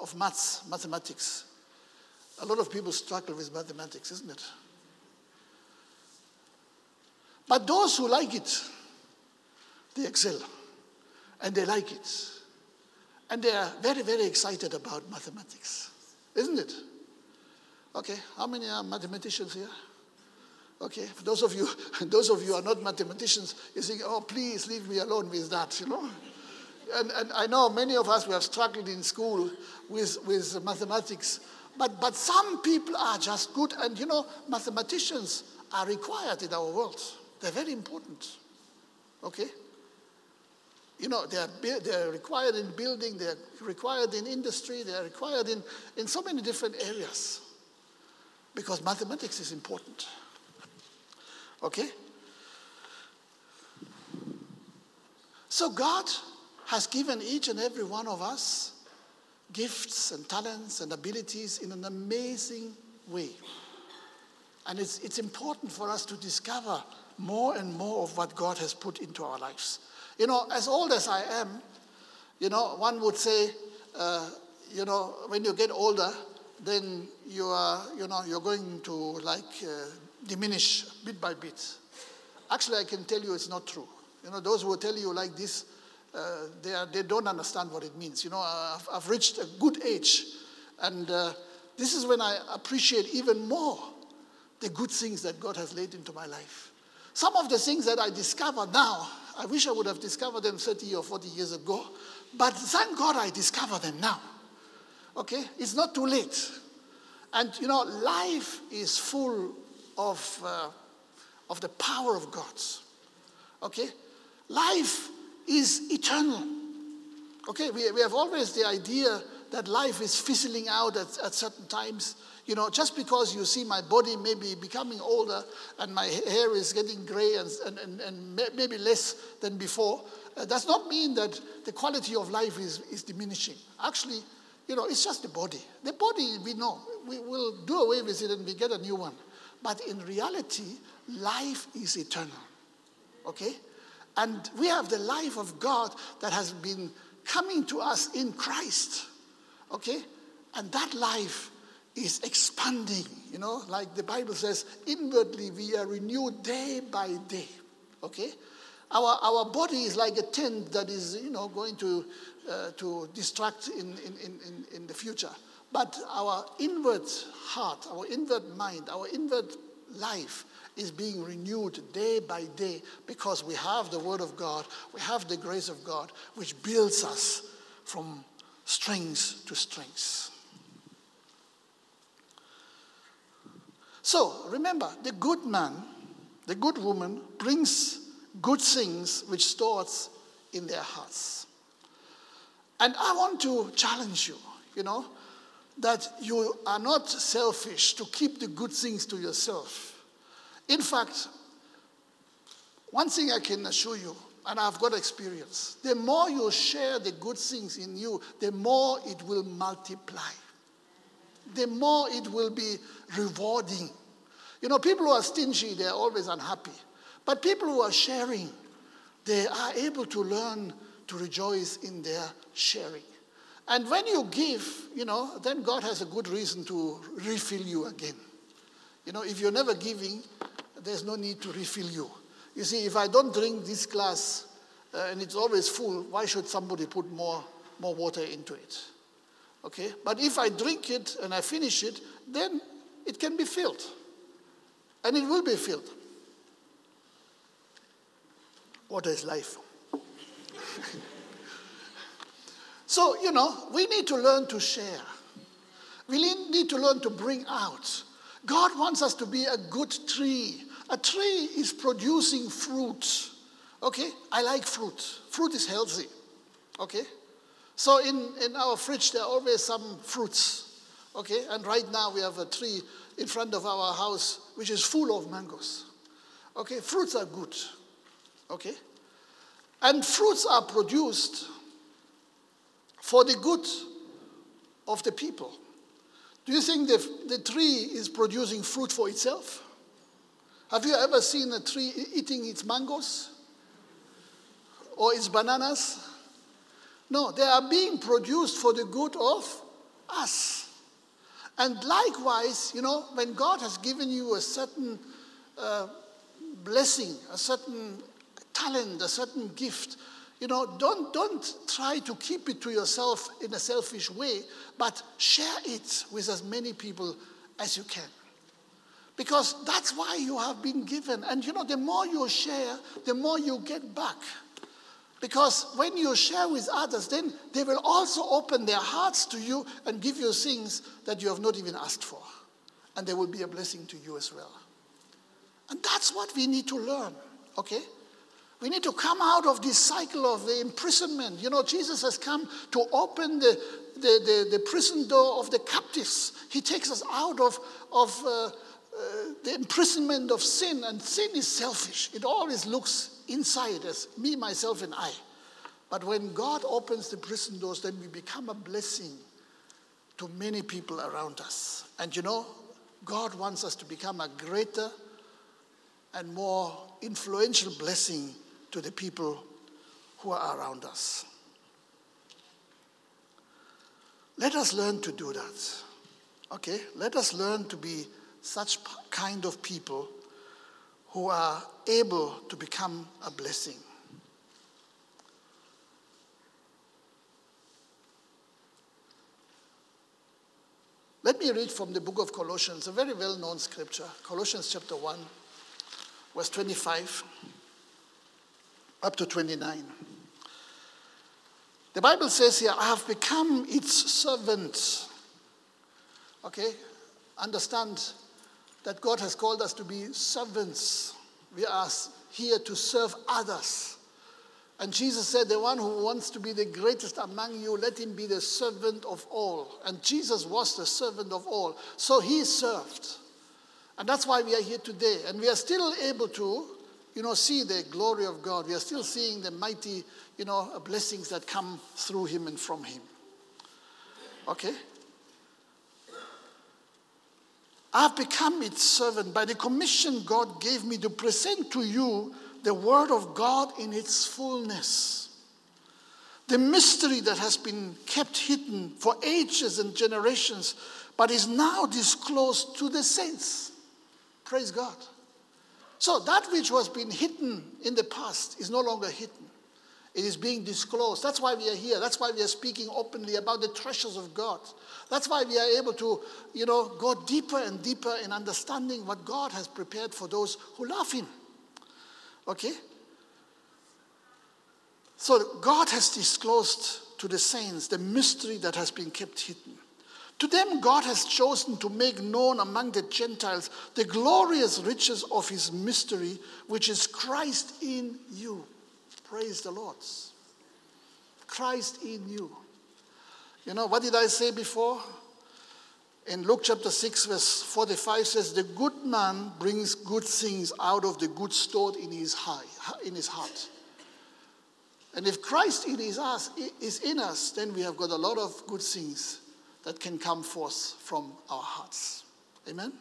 of maths, mathematics. A lot of people struggle with mathematics, isn't it? But those who like it, they excel and they like it. And they are very, very excited about mathematics, isn't it? Okay, how many are mathematicians here? Okay, for those of you, those of you are not mathematicians, you think, oh, please leave me alone with that, you know? And, and I know many of us, we have struggled in school with, with mathematics, but, but some people are just good. And you know, mathematicians are required in our world. They're very important. Okay? You know, they are, they are required in building, they are required in industry, they are required in, in so many different areas. Because mathematics is important. Okay? So God has given each and every one of us gifts and talents and abilities in an amazing way. And it's, it's important for us to discover more and more of what God has put into our lives. You know, as old as I am, you know, one would say, uh, you know, when you get older, then you are, you know, you're going to like uh, diminish bit by bit. Actually, I can tell you it's not true. You know, those who tell you like this, uh, they, are, they don't understand what it means. You know, I've, I've reached a good age, and uh, this is when I appreciate even more the good things that God has laid into my life. Some of the things that I discover now, I wish I would have discovered them 30 or 40 years ago, but thank God I discover them now. Okay? It's not too late. And you know, life is full of, uh, of the power of God. Okay? Life is eternal. Okay, we, we have always the idea that life is fizzling out at, at certain times. You know, just because you see my body maybe becoming older and my hair is getting gray and, and, and, and maybe less than before, uh, does not mean that the quality of life is, is diminishing. Actually, you know, it's just the body. The body, we know, we will do away with it and we get a new one. But in reality, life is eternal. Okay? And we have the life of God that has been coming to us in Christ. Okay? And that life is expanding, you know, like the Bible says, inwardly we are renewed day by day. Okay? Our, our body is like a tent that is, you know, going to, uh, to distract in, in, in, in the future. But our inward heart, our inward mind, our inward life is being renewed day by day because we have the Word of God, we have the grace of God, which builds us from strength to strength. So remember, the good man, the good woman brings good things which stores in their hearts. And I want to challenge you, you know, that you are not selfish to keep the good things to yourself in fact, one thing I can assure you, and I've got experience, the more you share the good things in you, the more it will multiply. The more it will be rewarding. You know, people who are stingy, they're always unhappy. But people who are sharing, they are able to learn to rejoice in their sharing. And when you give, you know, then God has a good reason to refill you again. You know, if you're never giving, there's no need to refill you. You see, if I don't drink this glass uh, and it's always full, why should somebody put more, more water into it? Okay? But if I drink it and I finish it, then it can be filled. And it will be filled. Water is life. so, you know, we need to learn to share. We need to learn to bring out God wants us to be a good tree. A tree is producing fruit. Okay? I like fruit. Fruit is healthy. Okay? So in, in our fridge, there are always some fruits. Okay? And right now we have a tree in front of our house which is full of mangoes. Okay, fruits are good. Okay? And fruits are produced for the good of the people. Do you think the, the tree is producing fruit for itself? Have you ever seen a tree eating its mangoes or its bananas? No, they are being produced for the good of us. And likewise, you know, when God has given you a certain uh, blessing, a certain talent, a certain gift, you know, don't, don't try to keep it to yourself in a selfish way, but share it with as many people as you can. Because that's why you have been given. And you know, the more you share, the more you get back. Because when you share with others, then they will also open their hearts to you and give you things that you have not even asked for. And they will be a blessing to you as well. And that's what we need to learn, okay? We need to come out of this cycle of the imprisonment. You know, Jesus has come to open the, the, the, the prison door of the captives. He takes us out of, of uh, the imprisonment of sin, and sin is selfish. It always looks inside as me, myself, and I. But when God opens the prison doors, then we become a blessing to many people around us. And you know, God wants us to become a greater and more influential blessing to the people who are around us. Let us learn to do that. Okay? Let us learn to be such kind of people who are able to become a blessing. Let me read from the book of Colossians, a very well known scripture, Colossians chapter 1, verse 25 up to 29. The Bible says here, I have become its servant. Okay? Understand that God has called us to be servants. We are here to serve others. And Jesus said, The one who wants to be the greatest among you, let him be the servant of all. And Jesus was the servant of all. So he served. And that's why we are here today. And we are still able to you know, see the glory of God. We are still seeing the mighty, you know, blessings that come through him and from him. Okay? I've become its servant by the commission God gave me to present to you the word of God in its fullness. The mystery that has been kept hidden for ages and generations, but is now disclosed to the saints. Praise God. So that which was being hidden in the past is no longer hidden. It is being disclosed. That's why we are here. That's why we are speaking openly about the treasures of God. That's why we are able to, you know, go deeper and deeper in understanding what God has prepared for those who love Him. Okay? So God has disclosed to the saints the mystery that has been kept hidden. To them, God has chosen to make known among the Gentiles the glorious riches of his mystery, which is Christ in you. Praise the Lord. Christ in you. You know, what did I say before? In Luke chapter 6, verse 45 says, The good man brings good things out of the good stored in his, heart, in his heart. And if Christ in his us, is in us, then we have got a lot of good things that can come forth from our hearts. Amen?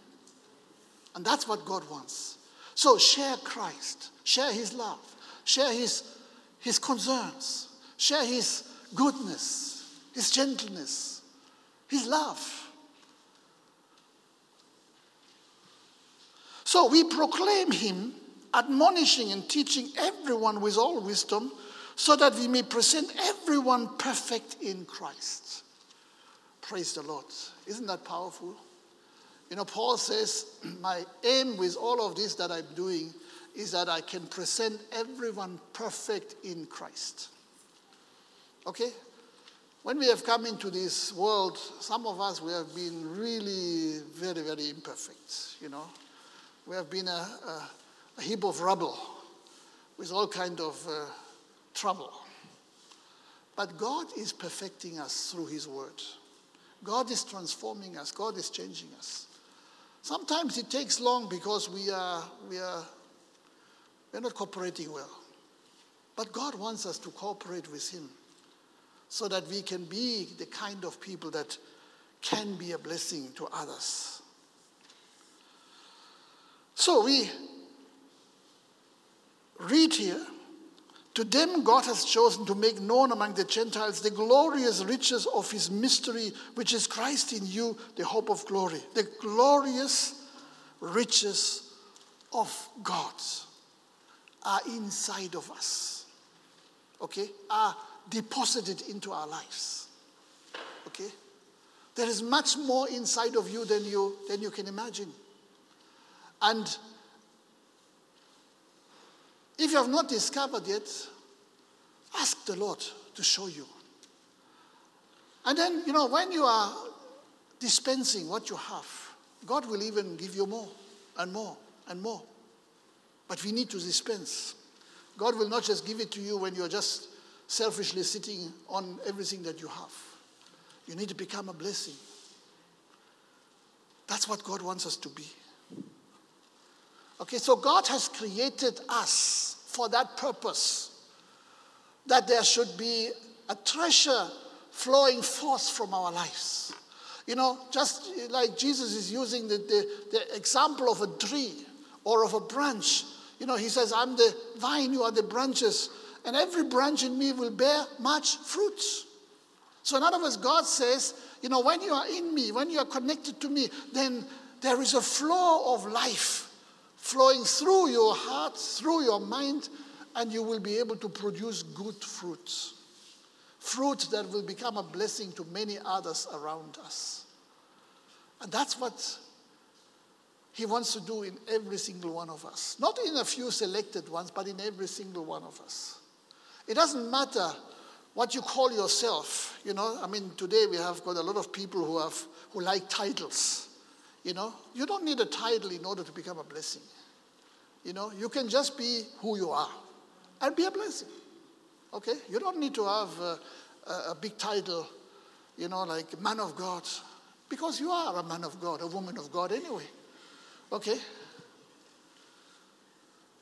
And that's what God wants. So share Christ, share his love, share his, his concerns, share his goodness, his gentleness, his love. So we proclaim him, admonishing and teaching everyone with all wisdom, so that we may present everyone perfect in Christ. Praise the Lord. Isn't that powerful? You know, Paul says, My aim with all of this that I'm doing is that I can present everyone perfect in Christ. Okay? When we have come into this world, some of us, we have been really very, very imperfect, you know. We have been a, a, a heap of rubble with all kind of uh, trouble. But God is perfecting us through his word. God is transforming us, God is changing us. Sometimes it takes long because we are, we are We're not cooperating well. But God wants us to cooperate with Him so that we can be the kind of people that can be a blessing to others. So we read here to them, God has chosen to make known among the Gentiles the glorious riches of his mystery, which is Christ in you, the hope of glory. The glorious riches of God are inside of us, okay, are deposited into our lives, okay? There is much more inside of you than you, than you can imagine. And if you have not discovered yet, ask the Lord to show you. And then, you know, when you are dispensing what you have, God will even give you more and more and more. But we need to dispense. God will not just give it to you when you're just selfishly sitting on everything that you have. You need to become a blessing. That's what God wants us to be. Okay, so God has created us for that purpose that there should be a treasure flowing forth from our lives. You know, just like Jesus is using the, the, the, example of a tree or of a branch. You know, he says, I'm the vine, you are the branches, and every branch in me will bear much fruit. So, in other words, God says, you know, when you are in me, when you are connected to me, then there is a flow of life flowing through your heart, through your mind, and you will be able to produce good fruits. Fruit that will become a blessing to many others around us. And that's what he wants to do in every single one of us. Not in a few selected ones, but in every single one of us. It doesn't matter what you call yourself. You know, I mean, today we have got a lot of people who, have, who like titles. You know, you don't need a title in order to become a blessing. You know, you can just be who you are and be a blessing. Okay? You don't need to have a, a big title, you know, like man of God, because you are a man of God, a woman of God anyway. Okay?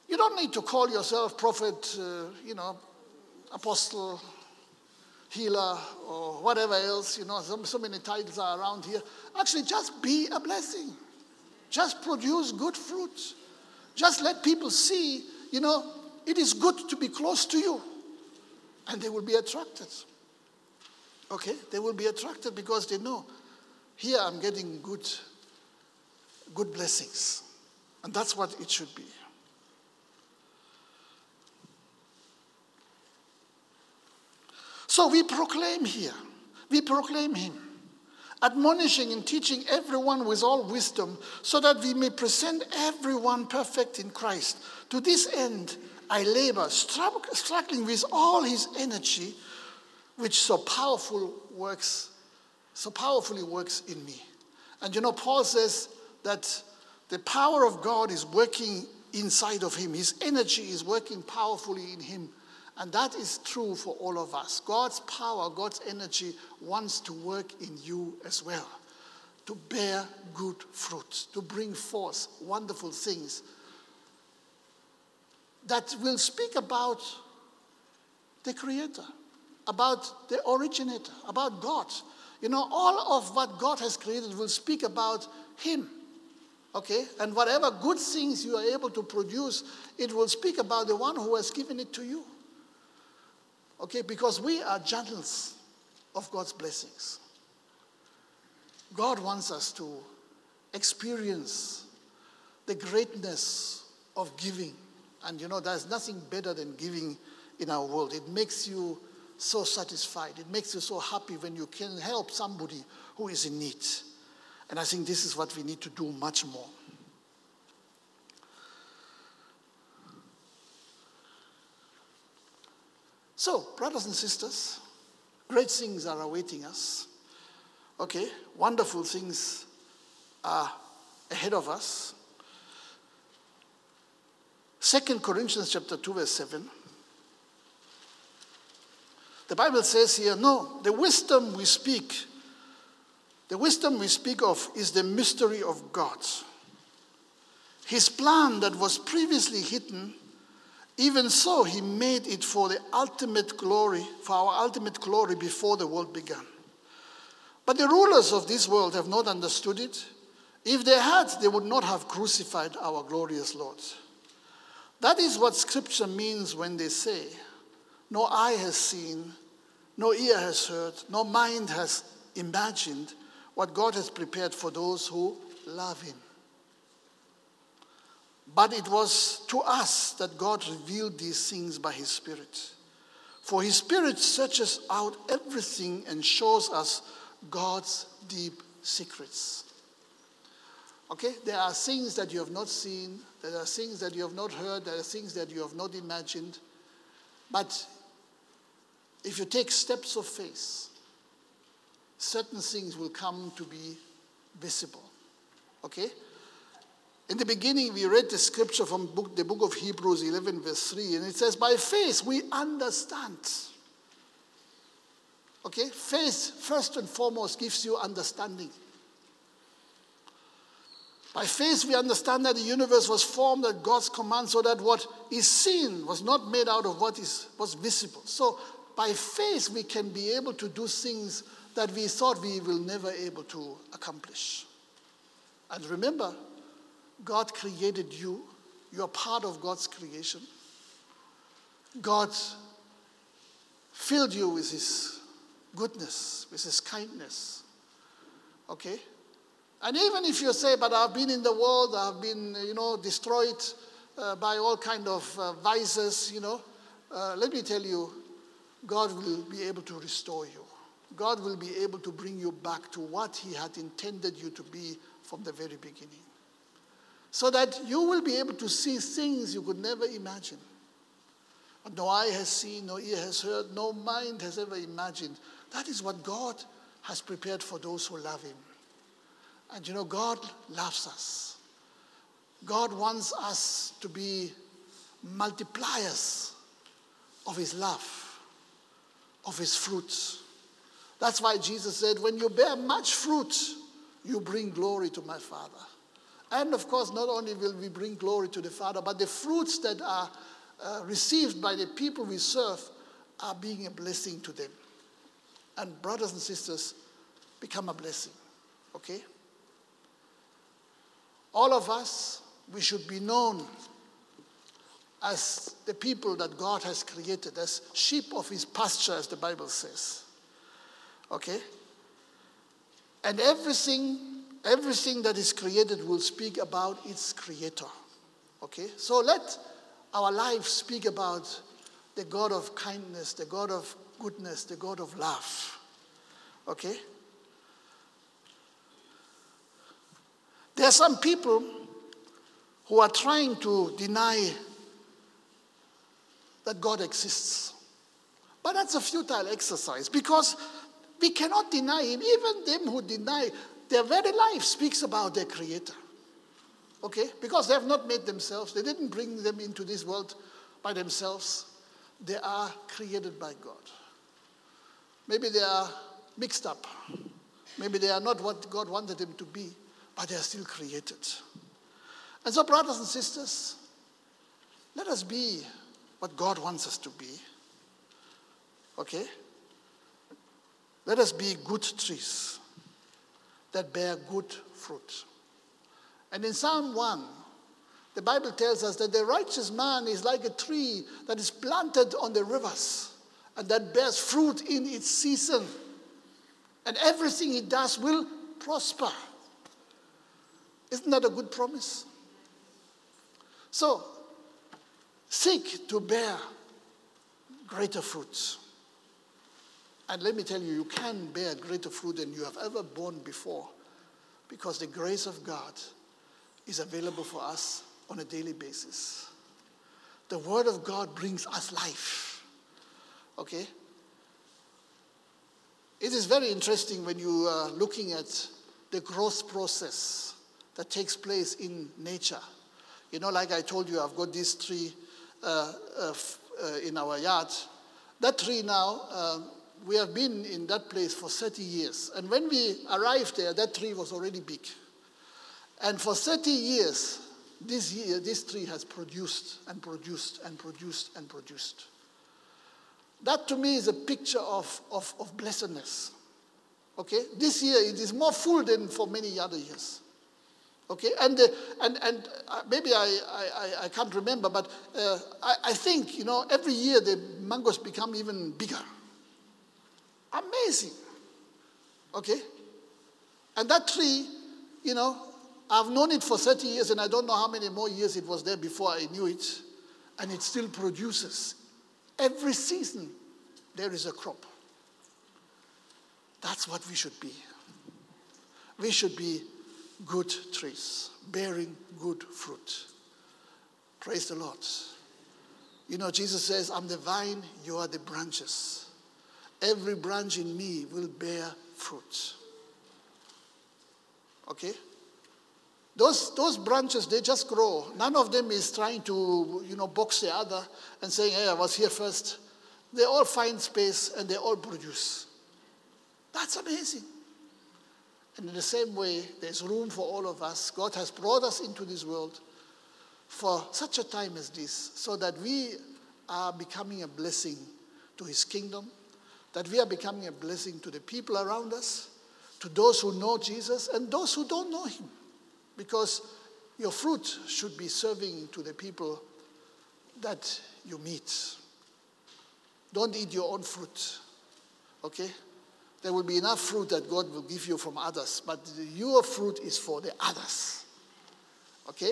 You don't need to call yourself prophet, uh, you know, apostle, healer, or whatever else. You know, so, so many titles are around here. Actually, just be a blessing. Just produce good fruit. Just let people see, you know, it is good to be close to you. And they will be attracted. Okay? They will be attracted because they know here I'm getting good, good blessings. And that's what it should be. So we proclaim here, we proclaim him, admonishing and teaching everyone with all wisdom, so that we may present everyone perfect in Christ. To this end, I labor, struggling with all his energy, which so powerful works, so powerfully works in me. And you know, Paul says that the power of God is working inside of him. His energy is working powerfully in him. And that is true for all of us. God's power, God's energy wants to work in you as well, to bear good fruit, to bring forth wonderful things that will speak about the Creator, about the originator, about God. You know, all of what God has created will speak about Him. Okay? And whatever good things you are able to produce, it will speak about the one who has given it to you. Okay? Because we are channels of God's blessings. God wants us to experience the greatness of giving and you know, there's nothing better than giving in our world. It makes you so satisfied. It makes you so happy when you can help somebody who is in need. And I think this is what we need to do much more. So, brothers and sisters, great things are awaiting us. Okay, wonderful things are ahead of us. Second Corinthians chapter 2, verse 7. The Bible says here, no, the wisdom we speak, the wisdom we speak of is the mystery of God. His plan that was previously hidden Even so, he made it for the ultimate glory, for our ultimate glory before the world began. But the rulers of this world have not understood it. If they had, they would not have crucified our glorious Lord. That is what scripture means when they say, No eye has seen, no ear has heard, no mind has imagined what God has prepared for those who love Him. But it was to us that God revealed these things by His Spirit. For His Spirit searches out everything and shows us God's deep secrets. Okay? There are things that you have not seen, there are things that you have not heard, there are things that you have not imagined. But if you take steps of faith, certain things will come to be visible. Okay? In the beginning, we read the scripture from book, the book of Hebrews 11, verse 3, and it says, By faith we understand. Okay? Faith, first and foremost, gives you understanding. By faith, we understand that the universe was formed at God's command so that what is seen was not made out of what is, was visible. So, by faith, we can be able to do things that we thought we will never able to accomplish. And remember, God created you. You're part of God's creation. God filled you with His goodness, with His kindness. Okay? And even if you say, but I've been in the world, I've been, you know, destroyed uh, by all kind of uh, vices, you know, uh, let me tell you, God will be able to restore you. God will be able to bring you back to what He had intended you to be from the very beginning. So that you will be able to see things you could never imagine. No eye has seen, no ear has heard, no mind has ever imagined. That is what God has prepared for those who love Him. And you know, God loves us. God wants us to be multipliers of His love, of His fruits. That's why Jesus said, When you bear much fruit, you bring glory to my Father. And of course, not only will we bring glory to the Father, but the fruits that are uh, received by the people we serve are being a blessing to them. And brothers and sisters, become a blessing. Okay? All of us, we should be known as the people that God has created, as sheep of his pasture, as the Bible says. Okay? And everything, everything that is created will speak about its creator. Okay? So let our lives speak about the God of kindness, the God of goodness, the God of love. Okay? There are some people who are trying to deny that God exists. But that's a futile exercise because we cannot deny Him. Even them who deny, their very life speaks about their Creator. Okay? Because they have not made themselves, they didn't bring them into this world by themselves. They are created by God. Maybe they are mixed up. Maybe they are not what God wanted them to be but they are still created. And so, brothers and sisters, let us be what God wants us to be. Okay? Let us be good trees that bear good fruit. And in Psalm 1, the Bible tells us that the righteous man is like a tree that is planted on the rivers and that bears fruit in its season. And everything he does will prosper. Isn't that a good promise? So, seek to bear greater fruits. And let me tell you, you can bear greater fruit than you have ever borne before because the grace of God is available for us on a daily basis. The Word of God brings us life. Okay? It is very interesting when you are looking at the growth process that takes place in nature. You know, like I told you, I've got this tree uh, uh, uh, in our yard. That tree now, um, we have been in that place for 30 years. And when we arrived there, that tree was already big. And for 30 years, this year, this tree has produced and produced and produced and produced. That to me is a picture of, of, of blessedness. Okay? This year it is more full than for many other years. Okay? And, uh, and, and uh, maybe I, I, I can't remember, but uh, I, I think, you know, every year the mangoes become even bigger. Amazing. Okay? And that tree, you know, I've known it for 30 years and I don't know how many more years it was there before I knew it. And it still produces. Every season, there is a crop. That's what we should be. We should be good trees, bearing good fruit. Praise the Lord. You know, Jesus says, I'm the vine, you are the branches. Every branch in me will bear fruit. Okay? Those, those branches, they just grow. None of them is trying to, you know, box the other and saying, hey, I was here first. They all find space and they all produce. That's amazing. And in the same way, there's room for all of us. God has brought us into this world for such a time as this, so that we are becoming a blessing to His kingdom, that we are becoming a blessing to the people around us, to those who know Jesus, and those who don't know Him. Because your fruit should be serving to the people that you meet. Don't eat your own fruit, okay? There will be enough fruit that God will give you from others, but your fruit is for the others, okay?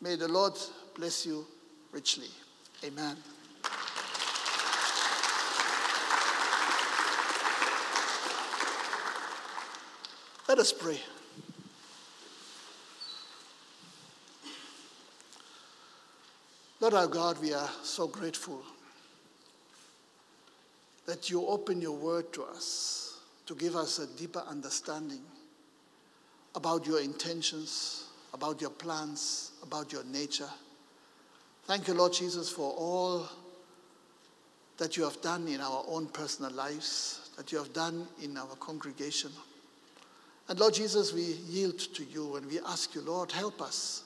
May the Lord bless you richly. Amen. Let us pray. Lord our God, we are so grateful that you open your word to us to give us a deeper understanding about your intentions, about your plans, about your nature. Thank you, Lord Jesus, for all that you have done in our own personal lives, that you have done in our congregation. And Lord Jesus, we yield to you and we ask you, Lord, help us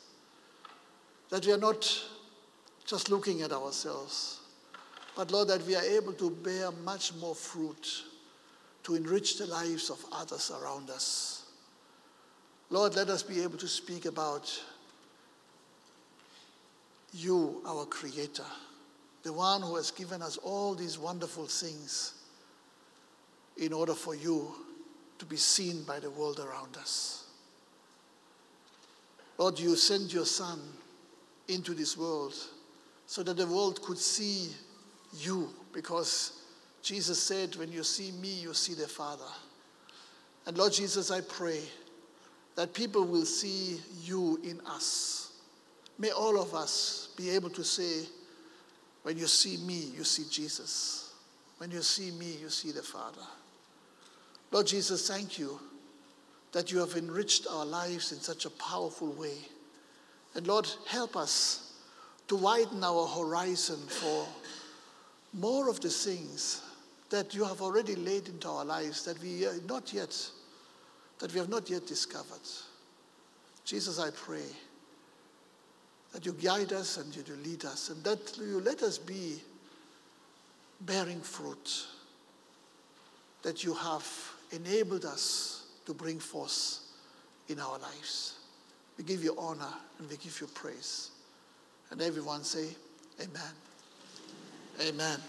that we are not just looking at ourselves, but Lord, that we are able to bear much more fruit to enrich the lives of others around us. Lord, let us be able to speak about you, our Creator, the one who has given us all these wonderful things in order for you to be seen by the world around us. Lord, you sent your Son into this world so that the world could see you, because Jesus said, When you see me, you see the Father. And Lord Jesus, I pray that people will see you in us. May all of us be able to say, When you see me, you see Jesus. When you see me, you see the Father. Lord Jesus, thank you that you have enriched our lives in such a powerful way. And Lord, help us to widen our horizon for more of the things that you have already laid into our lives that we are not yet that we have not yet discovered. Jesus, I pray that you guide us and you lead us and that you let us be bearing fruit that you have enabled us to bring forth in our lives. We give you honor and we give you praise. And everyone say, Amen. Amen.